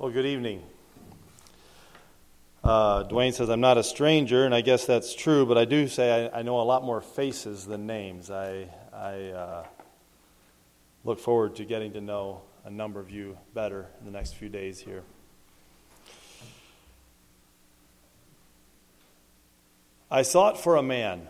Well, good evening. Uh, Dwayne says, I'm not a stranger, and I guess that's true, but I do say I, I know a lot more faces than names. I, I uh, look forward to getting to know a number of you better in the next few days here. I sought for a man.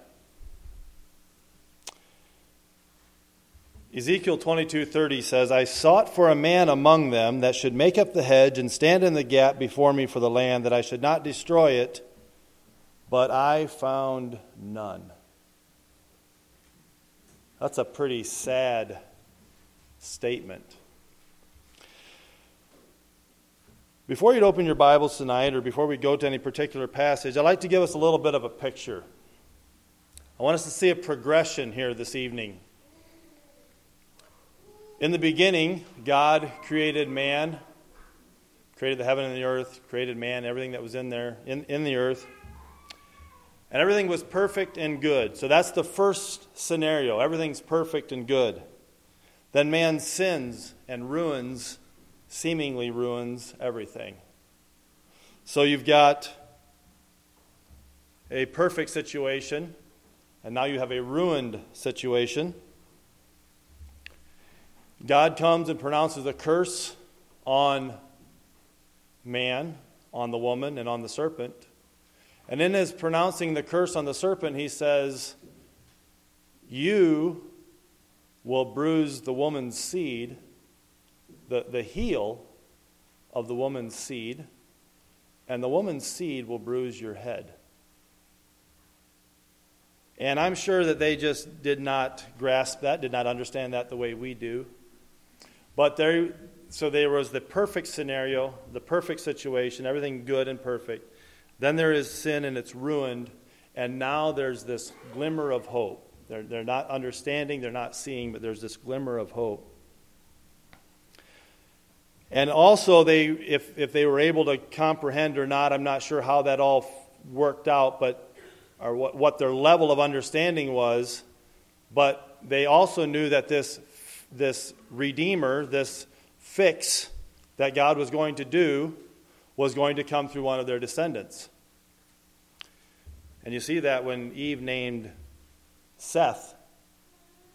Ezekiel 22:30 says, "I sought for a man among them that should make up the hedge and stand in the gap before me for the land that I should not destroy it, but I found none." That's a pretty sad statement. Before you'd open your Bibles tonight, or before we go to any particular passage, I'd like to give us a little bit of a picture. I want us to see a progression here this evening. In the beginning, God created man, created the heaven and the earth, created man, everything that was in there, in, in the earth. And everything was perfect and good. So that's the first scenario. Everything's perfect and good. Then man sins and ruins, seemingly ruins everything. So you've got a perfect situation, and now you have a ruined situation. God comes and pronounces a curse on man, on the woman, and on the serpent. And in his pronouncing the curse on the serpent, he says, You will bruise the woman's seed, the, the heel of the woman's seed, and the woman's seed will bruise your head. And I'm sure that they just did not grasp that, did not understand that the way we do. But there, so there was the perfect scenario, the perfect situation, everything good and perfect. Then there is sin and it's ruined. And now there's this glimmer of hope. They're, they're not understanding, they're not seeing, but there's this glimmer of hope. And also, they, if, if they were able to comprehend or not, I'm not sure how that all worked out, but or what, what their level of understanding was. But they also knew that this this redeemer, this fix that God was going to do, was going to come through one of their descendants. And you see that when Eve named Seth.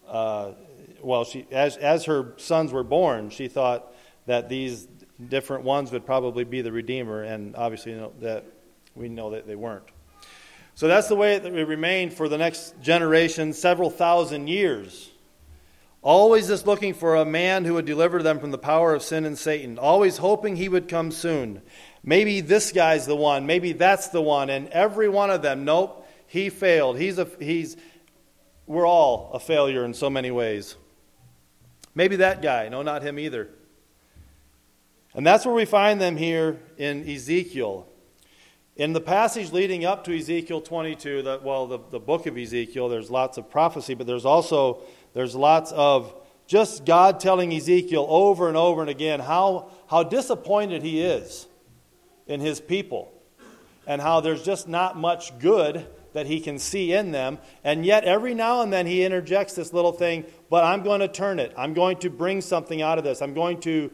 Uh, well, she, as, as her sons were born, she thought that these different ones would probably be the Redeemer, and obviously you know, that we know that they weren't. So that's the way it remained for the next generation, several thousand years. Always just looking for a man who would deliver them from the power of sin and Satan. Always hoping he would come soon. Maybe this guy's the one. Maybe that's the one. And every one of them, nope, he failed. He's a, he's, we're all a failure in so many ways. Maybe that guy. No, not him either. And that's where we find them here in Ezekiel. In the passage leading up to Ezekiel 22, the, well, the, the book of Ezekiel, there's lots of prophecy, but there's also there's lots of just God telling Ezekiel over and over and again how, how disappointed he is in his people and how there's just not much good that he can see in them. And yet, every now and then, he interjects this little thing, but I'm going to turn it. I'm going to bring something out of this. I'm going to,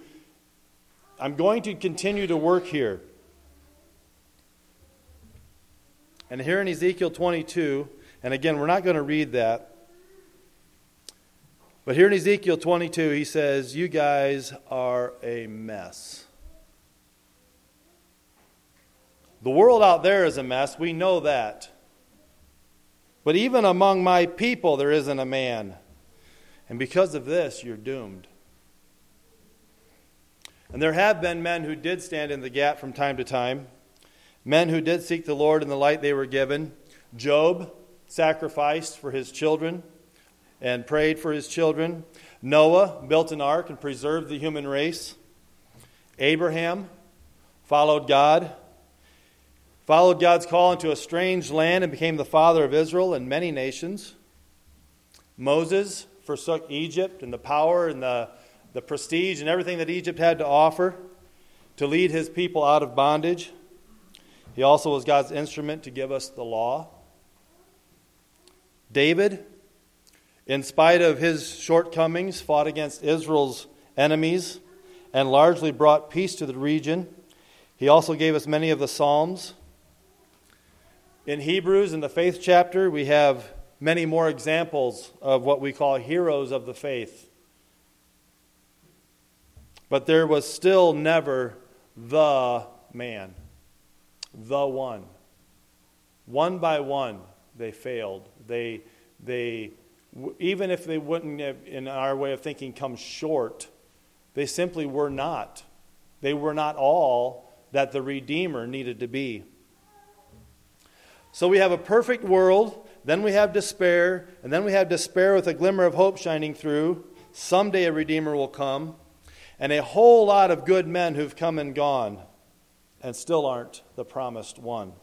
I'm going to continue to work here. And here in Ezekiel 22, and again, we're not going to read that, but here in Ezekiel 22, he says, You guys are a mess. The world out there is a mess. We know that. But even among my people, there isn't a man. And because of this, you're doomed. And there have been men who did stand in the gap from time to time, men who did seek the Lord in the light they were given. Job sacrificed for his children and prayed for his children. Noah built an ark and preserved the human race. Abraham followed God, followed God's call into a strange land and became the father of Israel and many nations. Moses forsook Egypt and the power and the, the prestige and everything that Egypt had to offer to lead his people out of bondage. He also was God's instrument to give us the law. David in spite of his shortcomings, fought against Israel's enemies and largely brought peace to the region. He also gave us many of the Psalms. In Hebrews, in the faith chapter, we have many more examples of what we call heroes of the faith. But there was still never the man, the one. One by one, they failed. They, they, even if they wouldn't have, in our way of thinking, come short, they simply were not. They were not all that the Redeemer needed to be. So we have a perfect world, then we have despair, and then we have despair with a glimmer of hope shining through. Someday a Redeemer will come, and a whole lot of good men who've come and gone and still aren't the promised one.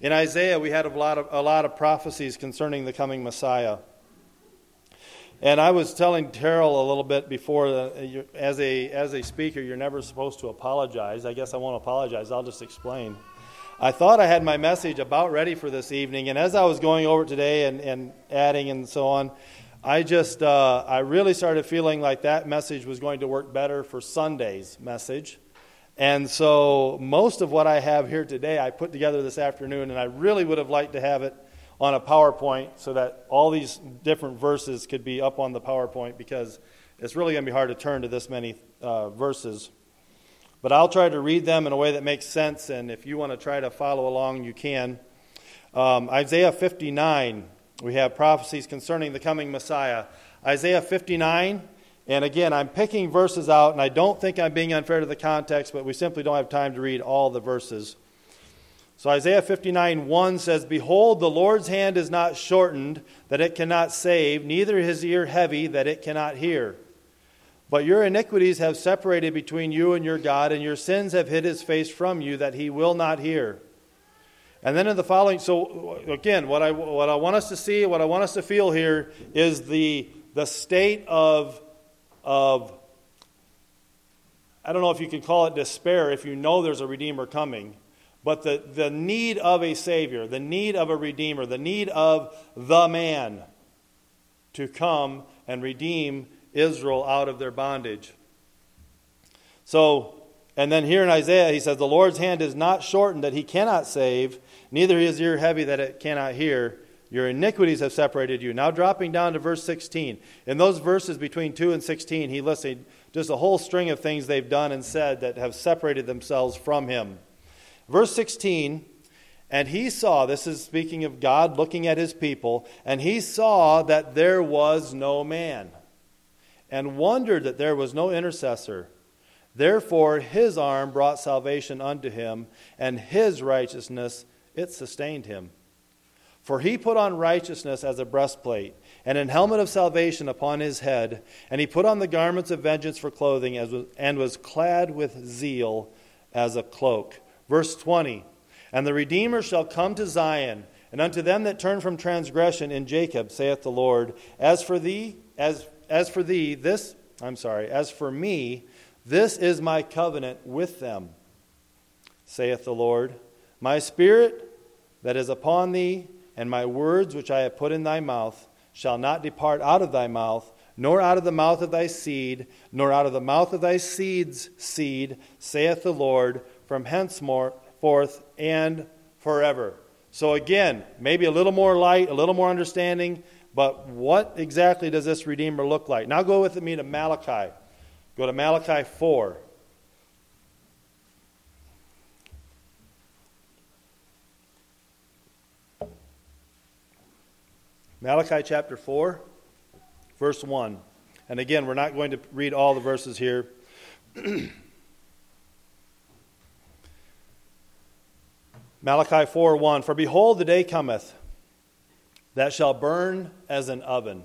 In Isaiah, we had a lot of, a lot of prophecies concerning the coming Messiah. And I was telling Terrell a little bit before, uh, as, a, as a speaker, you're never supposed to apologize. I guess I won't apologize, I'll just explain. I thought I had my message about ready for this evening, and as I was going over today and, and adding and so on, I just, uh, I really started feeling like that message was going to work better for Sunday's message. And so most of what I have here today I put together this afternoon, and I really would have liked to have it on a PowerPoint so that all these different verses could be up on the PowerPoint because it's really going to be hard to turn to this many uh, verses. But I'll try to read them in a way that makes sense, and if you want to try to follow along, you can. Um, Isaiah 59, we have prophecies concerning the coming Messiah. Isaiah 59 and again, I'm picking verses out, and I don't think I'm being unfair to the context, but we simply don't have time to read all the verses. So Isaiah 59 1 says, Behold, the Lord's hand is not shortened, that it cannot save, neither his ear heavy, that it cannot hear. But your iniquities have separated between you and your God, and your sins have hid his face from you, that he will not hear. And then in the following, so again, what I, what I want us to see, what I want us to feel here is the, the state of of, I don't know if you can call it despair if you know there's a Redeemer coming, but the, the need of a Savior, the need of a Redeemer, the need of the man to come and redeem Israel out of their bondage. So, and then here in Isaiah, he says, The Lord's hand is not shortened that he cannot save, neither is ear heavy that it cannot hear. Your iniquities have separated you. Now, dropping down to verse 16. In those verses between 2 and 16, he listed just a whole string of things they've done and said that have separated themselves from him. Verse 16, and he saw, this is speaking of God looking at his people, and he saw that there was no man, and wondered that there was no intercessor. Therefore, his arm brought salvation unto him, and his righteousness, it sustained him. For he put on righteousness as a breastplate, and an helmet of salvation upon his head, and he put on the garments of vengeance for clothing, and was clad with zeal as a cloak. Verse 20 And the Redeemer shall come to Zion, and unto them that turn from transgression in Jacob, saith the Lord, As for thee, as, as for thee, this, I'm sorry, as for me, this is my covenant with them, saith the Lord. My spirit that is upon thee, and my words which I have put in thy mouth shall not depart out of thy mouth, nor out of the mouth of thy seed, nor out of the mouth of thy seed's seed, saith the Lord, from henceforth and forever. So again, maybe a little more light, a little more understanding, but what exactly does this Redeemer look like? Now go with me to Malachi. Go to Malachi 4. Malachi chapter 4, verse 1. And again, we're not going to read all the verses here. Malachi 4 1 For behold, the day cometh that shall burn as an oven,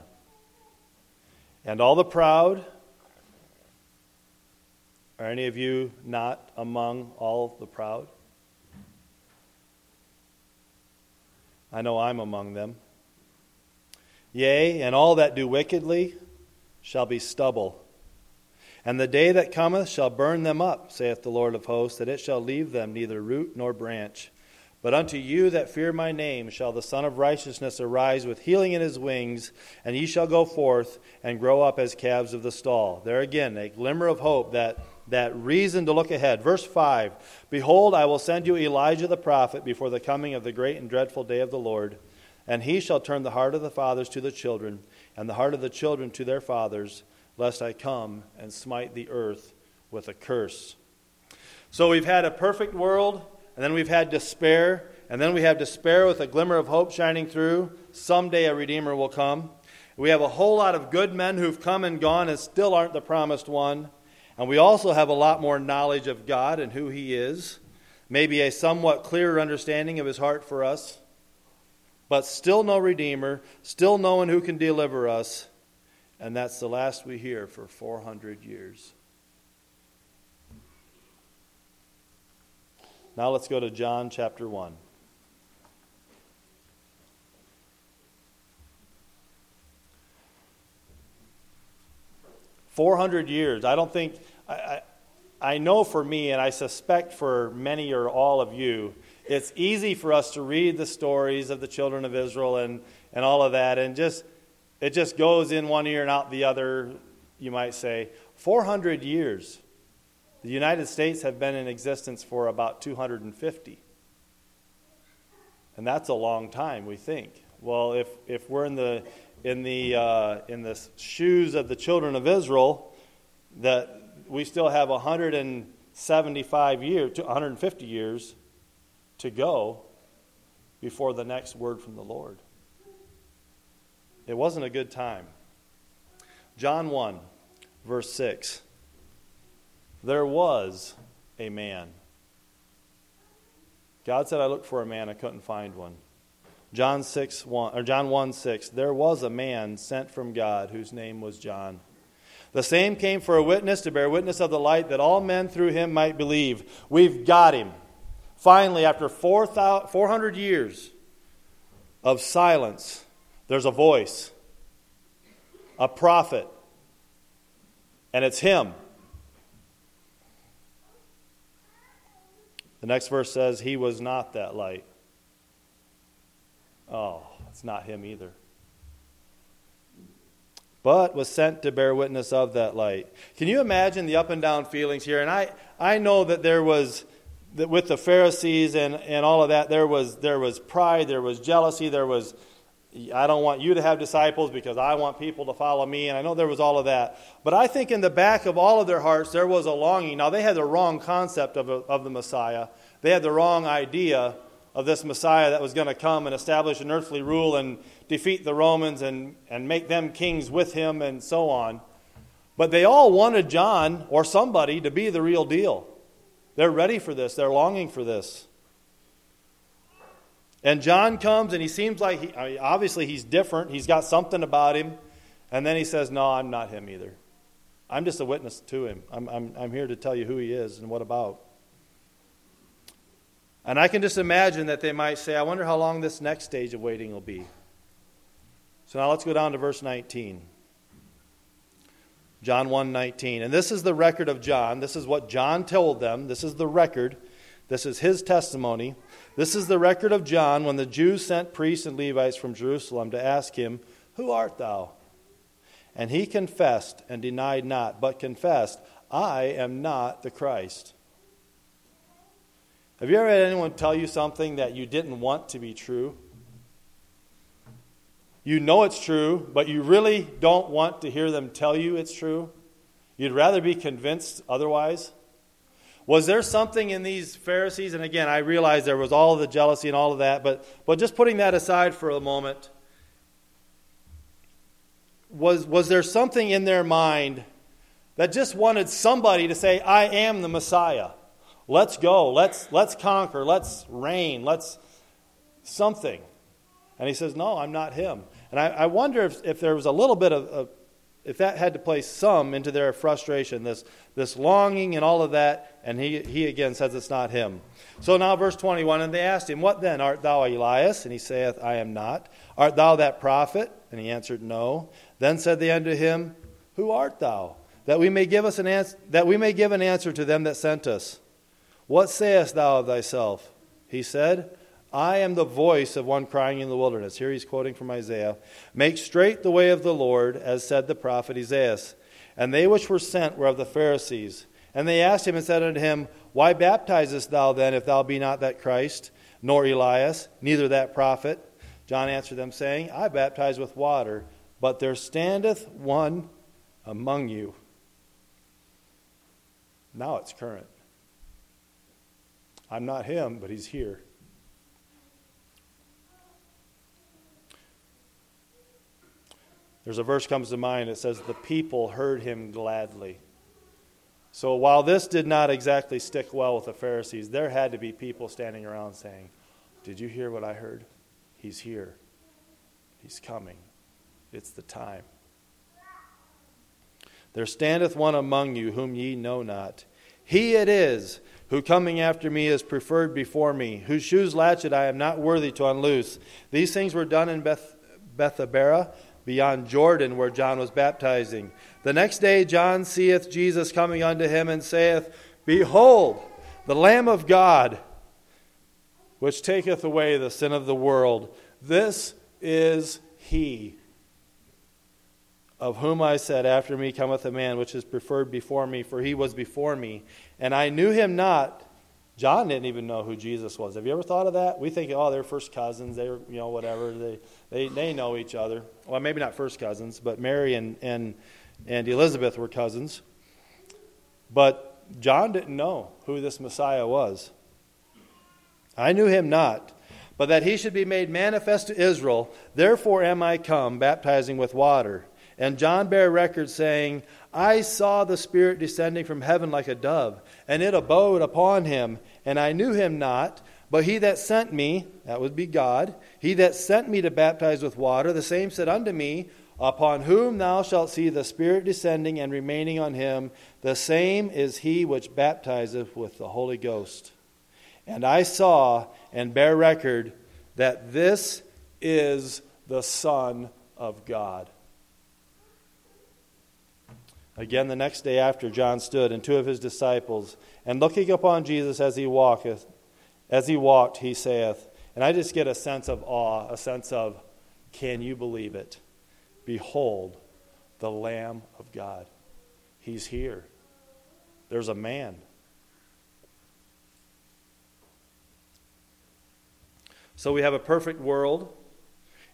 and all the proud. Are any of you not among all the proud? I know I'm among them. Yea, and all that do wickedly shall be stubble. And the day that cometh shall burn them up, saith the Lord of hosts, that it shall leave them neither root nor branch. But unto you that fear my name shall the Sun of Righteousness arise with healing in his wings, and ye shall go forth and grow up as calves of the stall. There again, a glimmer of hope, that, that reason to look ahead. Verse 5 Behold, I will send you Elijah the prophet before the coming of the great and dreadful day of the Lord. And he shall turn the heart of the fathers to the children, and the heart of the children to their fathers, lest I come and smite the earth with a curse. So we've had a perfect world and then we've had despair, and then we have despair with a glimmer of hope shining through. Someday a Redeemer will come. We have a whole lot of good men who've come and gone and still aren't the promised one. And we also have a lot more knowledge of God and who He is, maybe a somewhat clearer understanding of His heart for us, but still no Redeemer, still no one who can deliver us. And that's the last we hear for 400 years. Now let's go to John chapter 1. Four hundred years. I don't think I, I, I know for me, and I suspect for many or all of you, it's easy for us to read the stories of the children of Israel and, and all of that, and just it just goes in one ear and out the other, you might say. 400 years. The United States have been in existence for about 250. And that's a long time, we think. Well, if, if we're in the, in, the, uh, in the shoes of the children of Israel, that we still have 175 years, 150 years to go before the next word from the Lord. It wasn't a good time. John 1, verse 6 there was a man. God said, I looked for a man, I couldn't find one. John 6 1 or John 1 6, there was a man sent from God whose name was John. The same came for a witness to bear witness of the light that all men through him might believe. We've got him. Finally, after 400 years of silence, there's a voice, a prophet, and it's him. The next verse says, He was not that light. Oh, it's not him either. But was sent to bear witness of that light. Can you imagine the up and down feelings here? And I, I know that there was, with the Pharisees and, and all of that, there was, there was pride, there was jealousy, there was I don't want you to have disciples because I want people to follow me. And I know there was all of that. But I think in the back of all of their hearts, there was a longing. Now, they had the wrong concept of, of the Messiah, they had the wrong idea of this Messiah that was going to come and establish an earthly rule and defeat the Romans and, and make them kings with him and so on. But they all wanted John or somebody to be the real deal. They're ready for this, they're longing for this. And John comes and he seems like, he, I mean, obviously, he's different. He's got something about him. And then he says, No, I'm not him either. I'm just a witness to him. I'm, I'm, I'm here to tell you who he is and what about. And I can just imagine that they might say, I wonder how long this next stage of waiting will be. So now let's go down to verse 19. John 1 19. And this is the record of John. This is what John told them. This is the record. This is his testimony. This is the record of John when the Jews sent priests and Levites from Jerusalem to ask him, Who art thou? And he confessed and denied not, but confessed, I am not the Christ. Have you ever had anyone tell you something that you didn't want to be true? You know it's true, but you really don't want to hear them tell you it's true? You'd rather be convinced otherwise? Was there something in these Pharisees? And again, I realize there was all the jealousy and all of that, but, but just putting that aside for a moment, was, was there something in their mind that just wanted somebody to say, I am the Messiah? Let's go. Let's, let's conquer. Let's reign. Let's something. And he says, No, I'm not him. And I, I wonder if, if there was a little bit of, of if that had to play some into their frustration, this, this longing and all of that, and he, he again says it's not him. So now, verse 21 And they asked him, What then? Art thou Elias? And he saith, I am not. Art thou that prophet? And he answered, No. Then said they unto him, Who art thou? That we may give us an answer, that we may give an answer to them that sent us. What sayest thou of thyself? He said, I am the voice of one crying in the wilderness. Here he's quoting from Isaiah Make straight the way of the Lord, as said the prophet Isaiah. And they which were sent were of the Pharisees. And they asked him and said unto him, Why baptizest thou then, if thou be not that Christ, nor Elias, neither that prophet? John answered them, saying, I baptize with water, but there standeth one among you. Now it's current. I'm not him, but he's here. There's a verse comes to mind that says, The people heard him gladly. So while this did not exactly stick well with the Pharisees, there had to be people standing around saying, Did you hear what I heard? He's here. He's coming. It's the time. There standeth one among you whom ye know not. He it is who coming after me is preferred before me, whose shoes latchet I am not worthy to unloose. These things were done in Beth, Bethabara beyond Jordan where John was baptizing. The next day John seeth Jesus coming unto him and saith, Behold, the Lamb of God, which taketh away the sin of the world. This is he of whom I said, After me cometh a man which is preferred before me, for he was before me. And I knew him not. John didn't even know who Jesus was. Have you ever thought of that? We think, oh, they're first cousins. They're, you know, whatever. They, they, they know each other. Well, maybe not first cousins, but Mary and, and, and Elizabeth were cousins. But John didn't know who this Messiah was. I knew him not, but that he should be made manifest to Israel. Therefore am I come, baptizing with water. And John bare record, saying, I saw the Spirit descending from heaven like a dove, and it abode upon him. And I knew him not, but he that sent me, that would be God, he that sent me to baptize with water, the same said unto me, Upon whom thou shalt see the Spirit descending and remaining on him, the same is he which baptizeth with the Holy Ghost. And I saw and bear record that this is the Son of God. Again, the next day after John stood, and two of his disciples, and looking upon Jesus as he walketh, as he walked, he saith, and I just get a sense of awe, a sense of, can you believe it? Behold, the Lamb of God. He's here. There's a man. So we have a perfect world,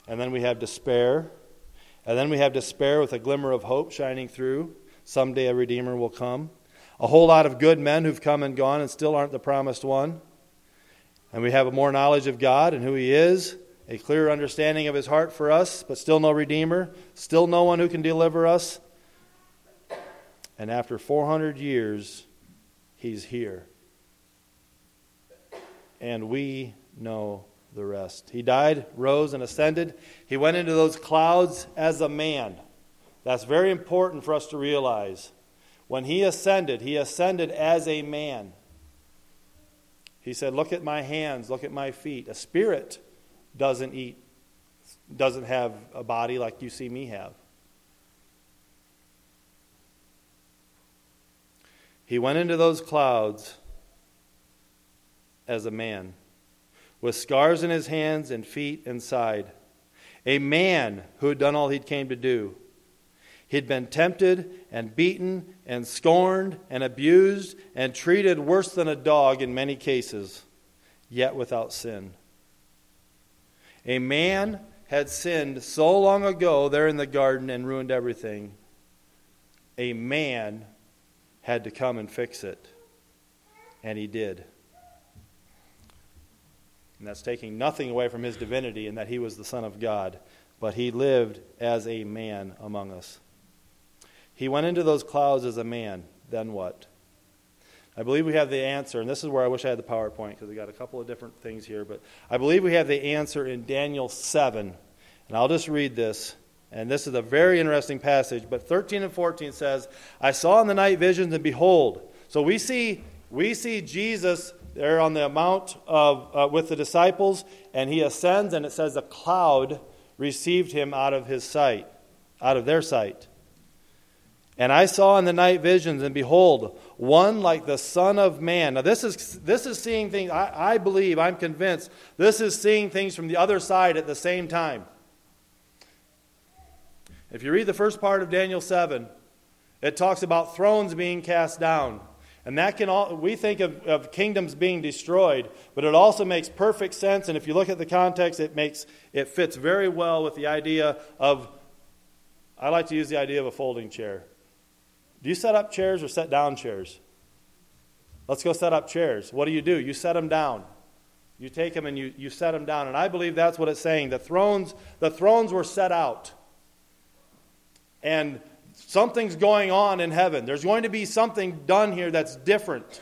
and then we have despair, and then we have despair with a glimmer of hope shining through. Someday a Redeemer will come. A whole lot of good men who've come and gone and still aren't the promised one. And we have a more knowledge of God and who He is, a clearer understanding of His heart for us, but still no Redeemer, still no one who can deliver us. And after 400 years, He's here. And we know the rest. He died, rose, and ascended. He went into those clouds as a man. That's very important for us to realize. When he ascended, he ascended as a man. He said, Look at my hands, look at my feet. A spirit doesn't eat, doesn't have a body like you see me have. He went into those clouds as a man, with scars in his hands and feet and side. A man who had done all he came to do. He'd been tempted and beaten and scorned and abused and treated worse than a dog in many cases, yet without sin. A man had sinned so long ago there in the garden and ruined everything. A man had to come and fix it. And he did. And that's taking nothing away from his divinity in that he was the Son of God, but he lived as a man among us. He went into those clouds as a man. Then what? I believe we have the answer, and this is where I wish I had the PowerPoint because we got a couple of different things here, but I believe we have the answer in Daniel 7. And I'll just read this. And this is a very interesting passage. But 13 and 14 says, I saw in the night visions, and behold. So we see, we see Jesus there on the mount of, uh, with the disciples, and he ascends, and it says a cloud received him out of his sight, out of their sight. And I saw in the night visions, and behold, one like the Son of Man. Now, this is, this is seeing things, I, I believe, I'm convinced, this is seeing things from the other side at the same time. If you read the first part of Daniel 7, it talks about thrones being cast down. And that can all, we think of, of kingdoms being destroyed, but it also makes perfect sense. And if you look at the context, it makes it fits very well with the idea of I like to use the idea of a folding chair. Do you set up chairs or set down chairs? Let's go set up chairs. What do you do? You set them down. You take them and you, you set them down. And I believe that's what it's saying. The thrones, the thrones were set out. And something's going on in heaven. There's going to be something done here that's different.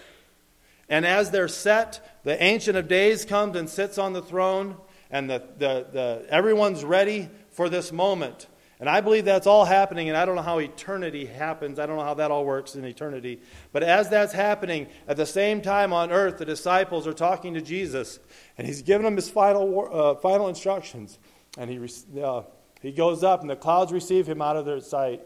And as they're set, the Ancient of Days comes and sits on the throne, and the, the, the, everyone's ready for this moment. And I believe that's all happening, and I don't know how eternity happens. I don't know how that all works in eternity. But as that's happening, at the same time on earth, the disciples are talking to Jesus, and he's giving them his final, uh, final instructions. And he, uh, he goes up, and the clouds receive him out of their sight.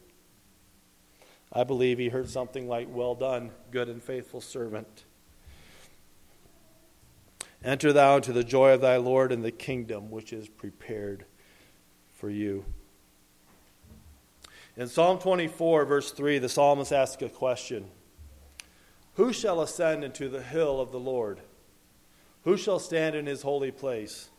I believe he heard something like, Well done, good and faithful servant. Enter thou into the joy of thy Lord and the kingdom which is prepared for you. In Psalm 24, verse 3, the psalmist asks a question Who shall ascend into the hill of the Lord? Who shall stand in his holy place?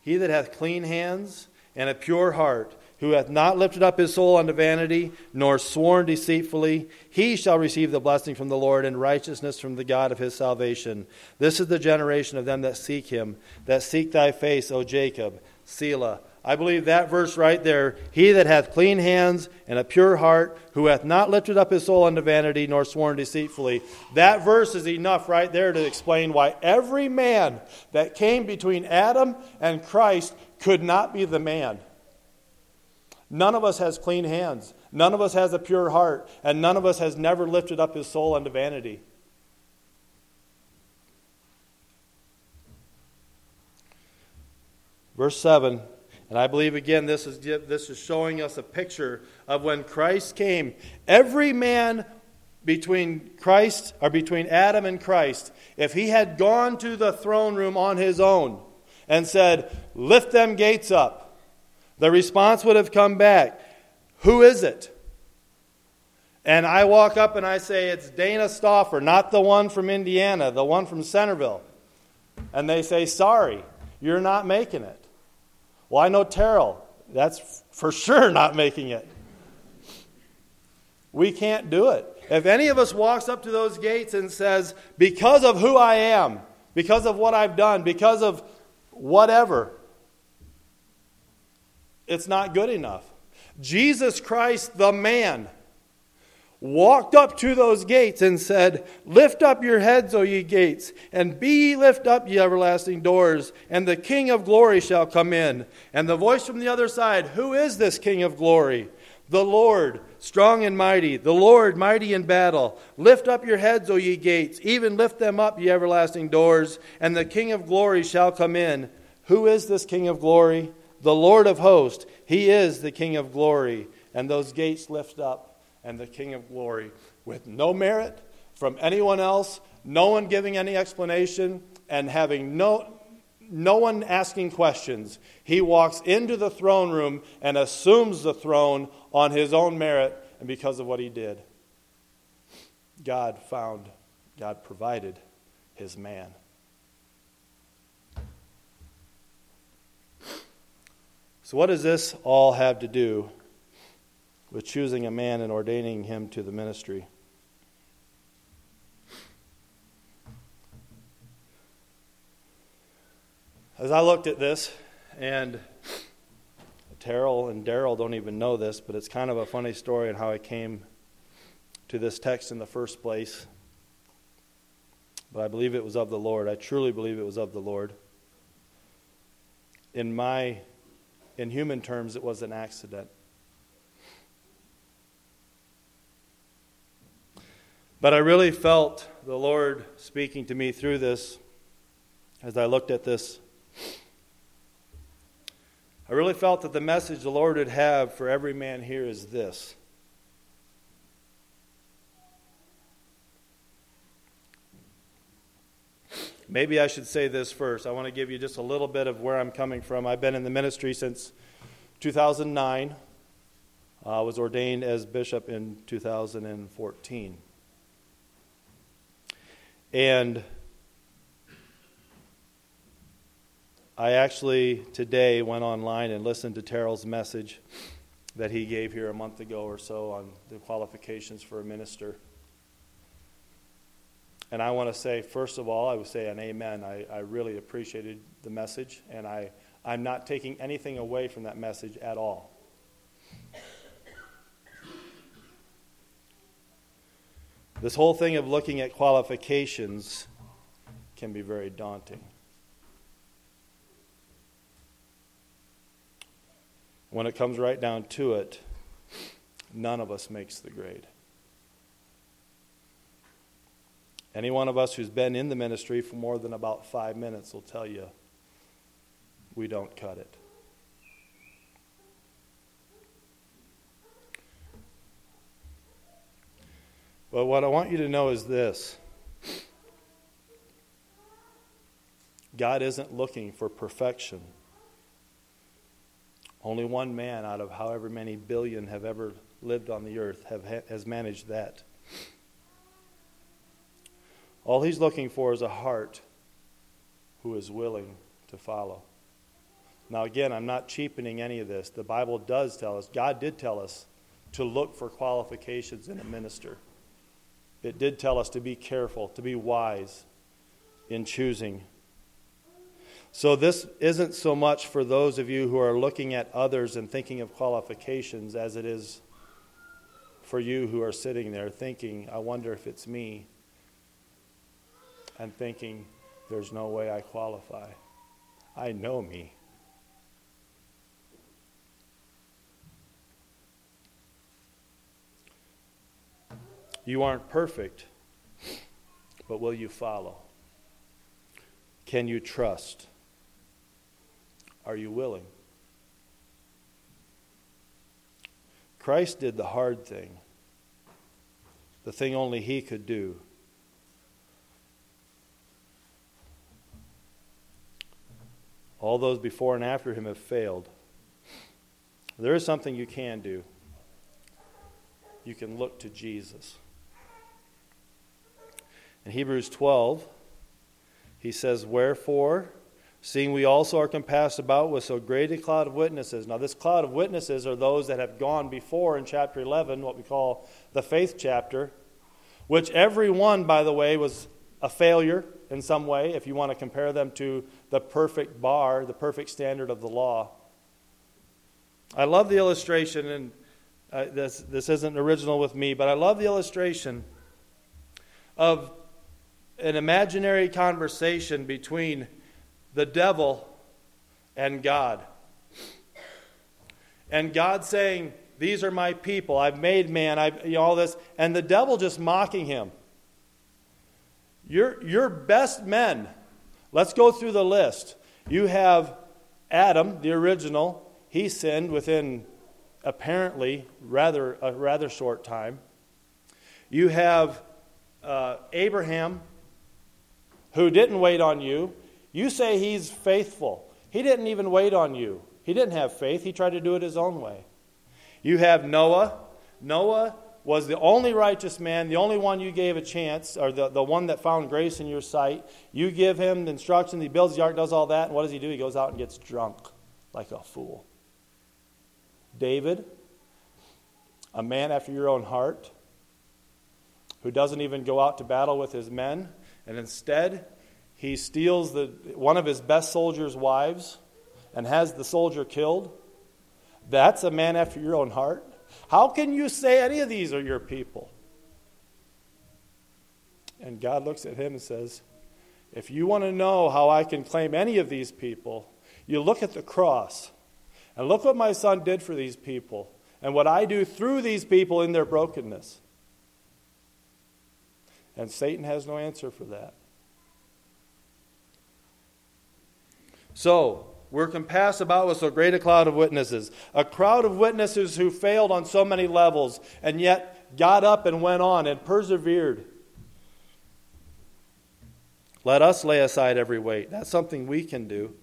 He that hath clean hands and a pure heart, who hath not lifted up his soul unto vanity, nor sworn deceitfully, he shall receive the blessing from the Lord and righteousness from the God of his salvation. This is the generation of them that seek him, that seek thy face, O Jacob. Selah. I believe that verse right there He that hath clean hands and a pure heart, who hath not lifted up his soul unto vanity, nor sworn deceitfully. That verse is enough right there to explain why every man that came between Adam and Christ could not be the man. None of us has clean hands. None of us has a pure heart. And none of us has never lifted up his soul unto vanity. Verse 7, and I believe again this is, this is showing us a picture of when Christ came. Every man between Christ, or between Adam and Christ, if he had gone to the throne room on his own and said, Lift them gates up, the response would have come back Who is it? And I walk up and I say, It's Dana Stauffer, not the one from Indiana, the one from Centerville. And they say, Sorry, you're not making it. Well, I know Terrell. That's for sure not making it. We can't do it. If any of us walks up to those gates and says, Because of who I am, because of what I've done, because of whatever, it's not good enough. Jesus Christ, the man, walked up to those gates and said, Lift up your heads, O ye gates, and be ye lift up, ye everlasting doors, and the King of glory shall come in. And the voice from the other side, Who is this King of glory? The Lord, strong and mighty, the Lord, mighty in battle. Lift up your heads, O ye gates, even lift them up, ye everlasting doors, and the King of glory shall come in. Who is this King of glory? The Lord of hosts. He is the King of glory. And those gates lift up, and the King of glory, with no merit from anyone else, no one giving any explanation, and having no, no one asking questions. He walks into the throne room and assumes the throne on his own merit and because of what he did. God found, God provided his man. So, what does this all have to do with choosing a man and ordaining him to the ministry? As I looked at this, and Terrell and Daryl don't even know this, but it's kind of a funny story on how I came to this text in the first place. but I believe it was of the Lord. I truly believe it was of the Lord. In my in human terms, it was an accident. But I really felt the Lord speaking to me through this as I looked at this. I really felt that the message the Lord would have for every man here is this. Maybe I should say this first. I want to give you just a little bit of where I'm coming from. I've been in the ministry since 2009. I was ordained as bishop in 2014. And I actually today went online and listened to Terrell's message that he gave here a month ago or so on the qualifications for a minister. And I want to say, first of all, I would say an amen. I, I really appreciated the message, and I, I'm not taking anything away from that message at all. This whole thing of looking at qualifications can be very daunting. When it comes right down to it, none of us makes the grade. Any one of us who's been in the ministry for more than about five minutes will tell you we don't cut it. But what I want you to know is this God isn't looking for perfection. Only one man out of however many billion have ever lived on the earth have, has managed that. All he's looking for is a heart who is willing to follow. Now, again, I'm not cheapening any of this. The Bible does tell us, God did tell us to look for qualifications in a minister. It did tell us to be careful, to be wise in choosing. So, this isn't so much for those of you who are looking at others and thinking of qualifications as it is for you who are sitting there thinking, I wonder if it's me and thinking, there's no way I qualify. I know me. You aren't perfect, but will you follow? Can you trust? Are you willing? Christ did the hard thing, the thing only He could do. All those before and after him have failed. There is something you can do. You can look to Jesus. In Hebrews 12, he says, Wherefore, seeing we also are compassed about with so great a cloud of witnesses. Now, this cloud of witnesses are those that have gone before in chapter 11, what we call the faith chapter, which every one, by the way, was a failure in some way, if you want to compare them to the perfect bar, the perfect standard of the law. I love the illustration, and uh, this, this isn't original with me, but I love the illustration of an imaginary conversation between the devil and God. And God saying, These are my people. I've made man. I've you know, all this. And the devil just mocking him. Your, your best men, let's go through the list. You have Adam, the original. He sinned within apparently rather a rather short time. You have uh, Abraham, who didn't wait on you. You say he's faithful. He didn't even wait on you. He didn't have faith. He tried to do it his own way. You have Noah. Noah was the only righteous man, the only one you gave a chance, or the, the one that found grace in your sight. You give him the instruction, he builds the ark, does all that, and what does he do? He goes out and gets drunk like a fool. David, a man after your own heart, who doesn't even go out to battle with his men, and instead he steals the, one of his best soldiers' wives and has the soldier killed. That's a man after your own heart. How can you say any of these are your people? And God looks at him and says, If you want to know how I can claim any of these people, you look at the cross and look what my son did for these people and what I do through these people in their brokenness. And Satan has no answer for that. So, we're compassed about with so great a cloud of witnesses. A crowd of witnesses who failed on so many levels and yet got up and went on and persevered. Let us lay aside every weight. That's something we can do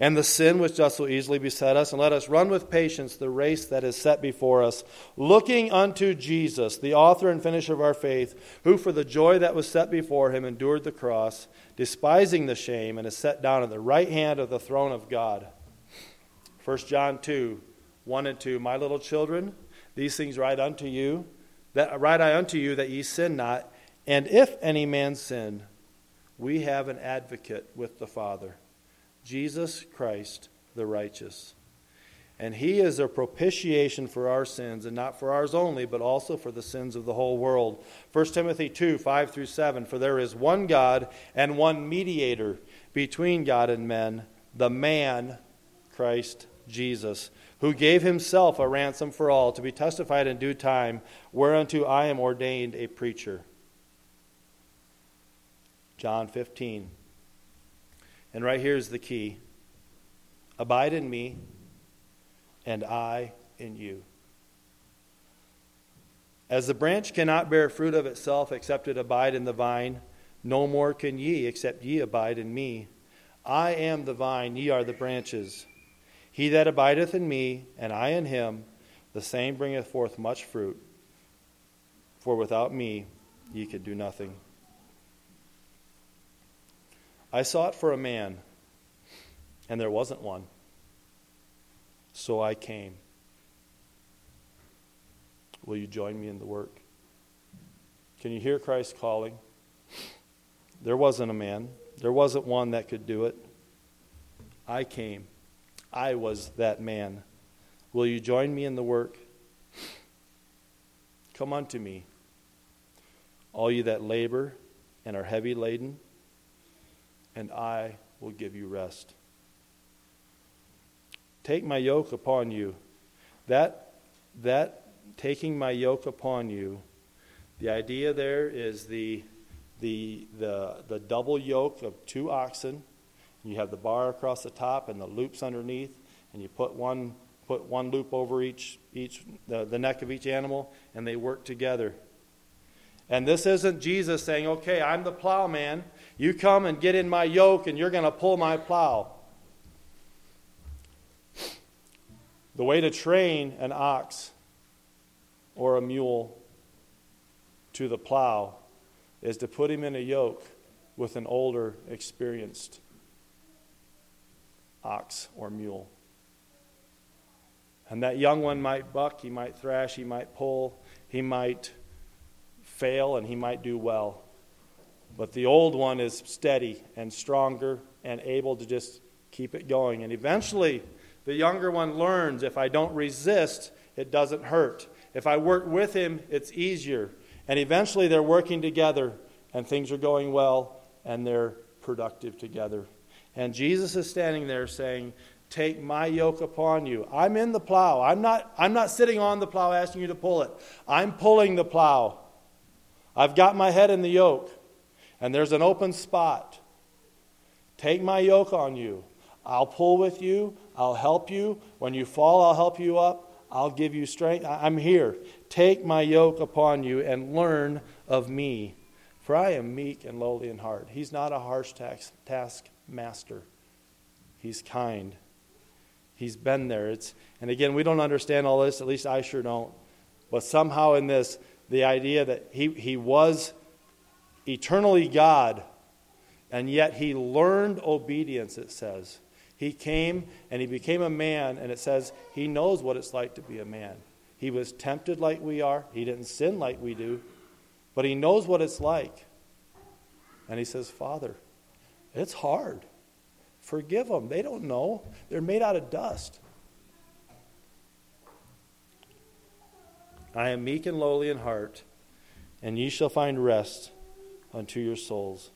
and the sin which does so easily beset us, and let us run with patience the race that is set before us, looking unto Jesus, the author and finisher of our faith, who for the joy that was set before him endured the cross, despising the shame, and is set down at the right hand of the throne of God. 1 John 2 1 and 2 My little children, these things write unto you, that write I unto you that ye sin not, and if any man sin, we have an advocate with the Father Jesus Christ the righteous. And he is a propitiation for our sins, and not for ours only, but also for the sins of the whole world. 1 Timothy 2 5 through 7 For there is one God and one mediator between God and men, the man, Christ Jesus, who gave himself a ransom for all, to be testified in due time, whereunto I am ordained a preacher. John 15 and right here is the key Abide in me, and I in you. As the branch cannot bear fruit of itself except it abide in the vine, no more can ye except ye abide in me. I am the vine, ye are the branches. He that abideth in me, and I in him, the same bringeth forth much fruit. For without me ye could do nothing. I sought for a man, and there wasn't one. So I came. Will you join me in the work? Can you hear Christ calling? There wasn't a man, there wasn't one that could do it. I came. I was that man. Will you join me in the work? Come unto me, all you that labor and are heavy laden and I will give you rest. Take my yoke upon you. That, that taking my yoke upon you, the idea there is the, the, the, the double yoke of two oxen. You have the bar across the top and the loops underneath, and you put one, put one loop over each, each the, the neck of each animal, and they work together. And this isn't Jesus saying, okay, I'm the plowman. You come and get in my yoke, and you're going to pull my plow. The way to train an ox or a mule to the plow is to put him in a yoke with an older, experienced ox or mule. And that young one might buck, he might thrash, he might pull, he might fail and he might do well. But the old one is steady and stronger and able to just keep it going. And eventually, the younger one learns if I don't resist, it doesn't hurt. If I work with him, it's easier. And eventually, they're working together and things are going well and they're productive together. And Jesus is standing there saying, Take my yoke upon you. I'm in the plow. I'm not, I'm not sitting on the plow asking you to pull it. I'm pulling the plow. I've got my head in the yoke, and there's an open spot. Take my yoke on you. I'll pull with you. I'll help you. When you fall, I'll help you up. I'll give you strength. I'm here. Take my yoke upon you and learn of me. For I am meek and lowly in heart. He's not a harsh task, taskmaster. He's kind. He's been there. It's, and again, we don't understand all this, at least I sure don't. But somehow in this, the idea that he, he was eternally God, and yet he learned obedience, it says. He came and he became a man, and it says he knows what it's like to be a man. He was tempted like we are, he didn't sin like we do, but he knows what it's like. And he says, Father, it's hard. Forgive them. They don't know. They're made out of dust. I am meek and lowly in heart, and ye shall find rest unto your souls.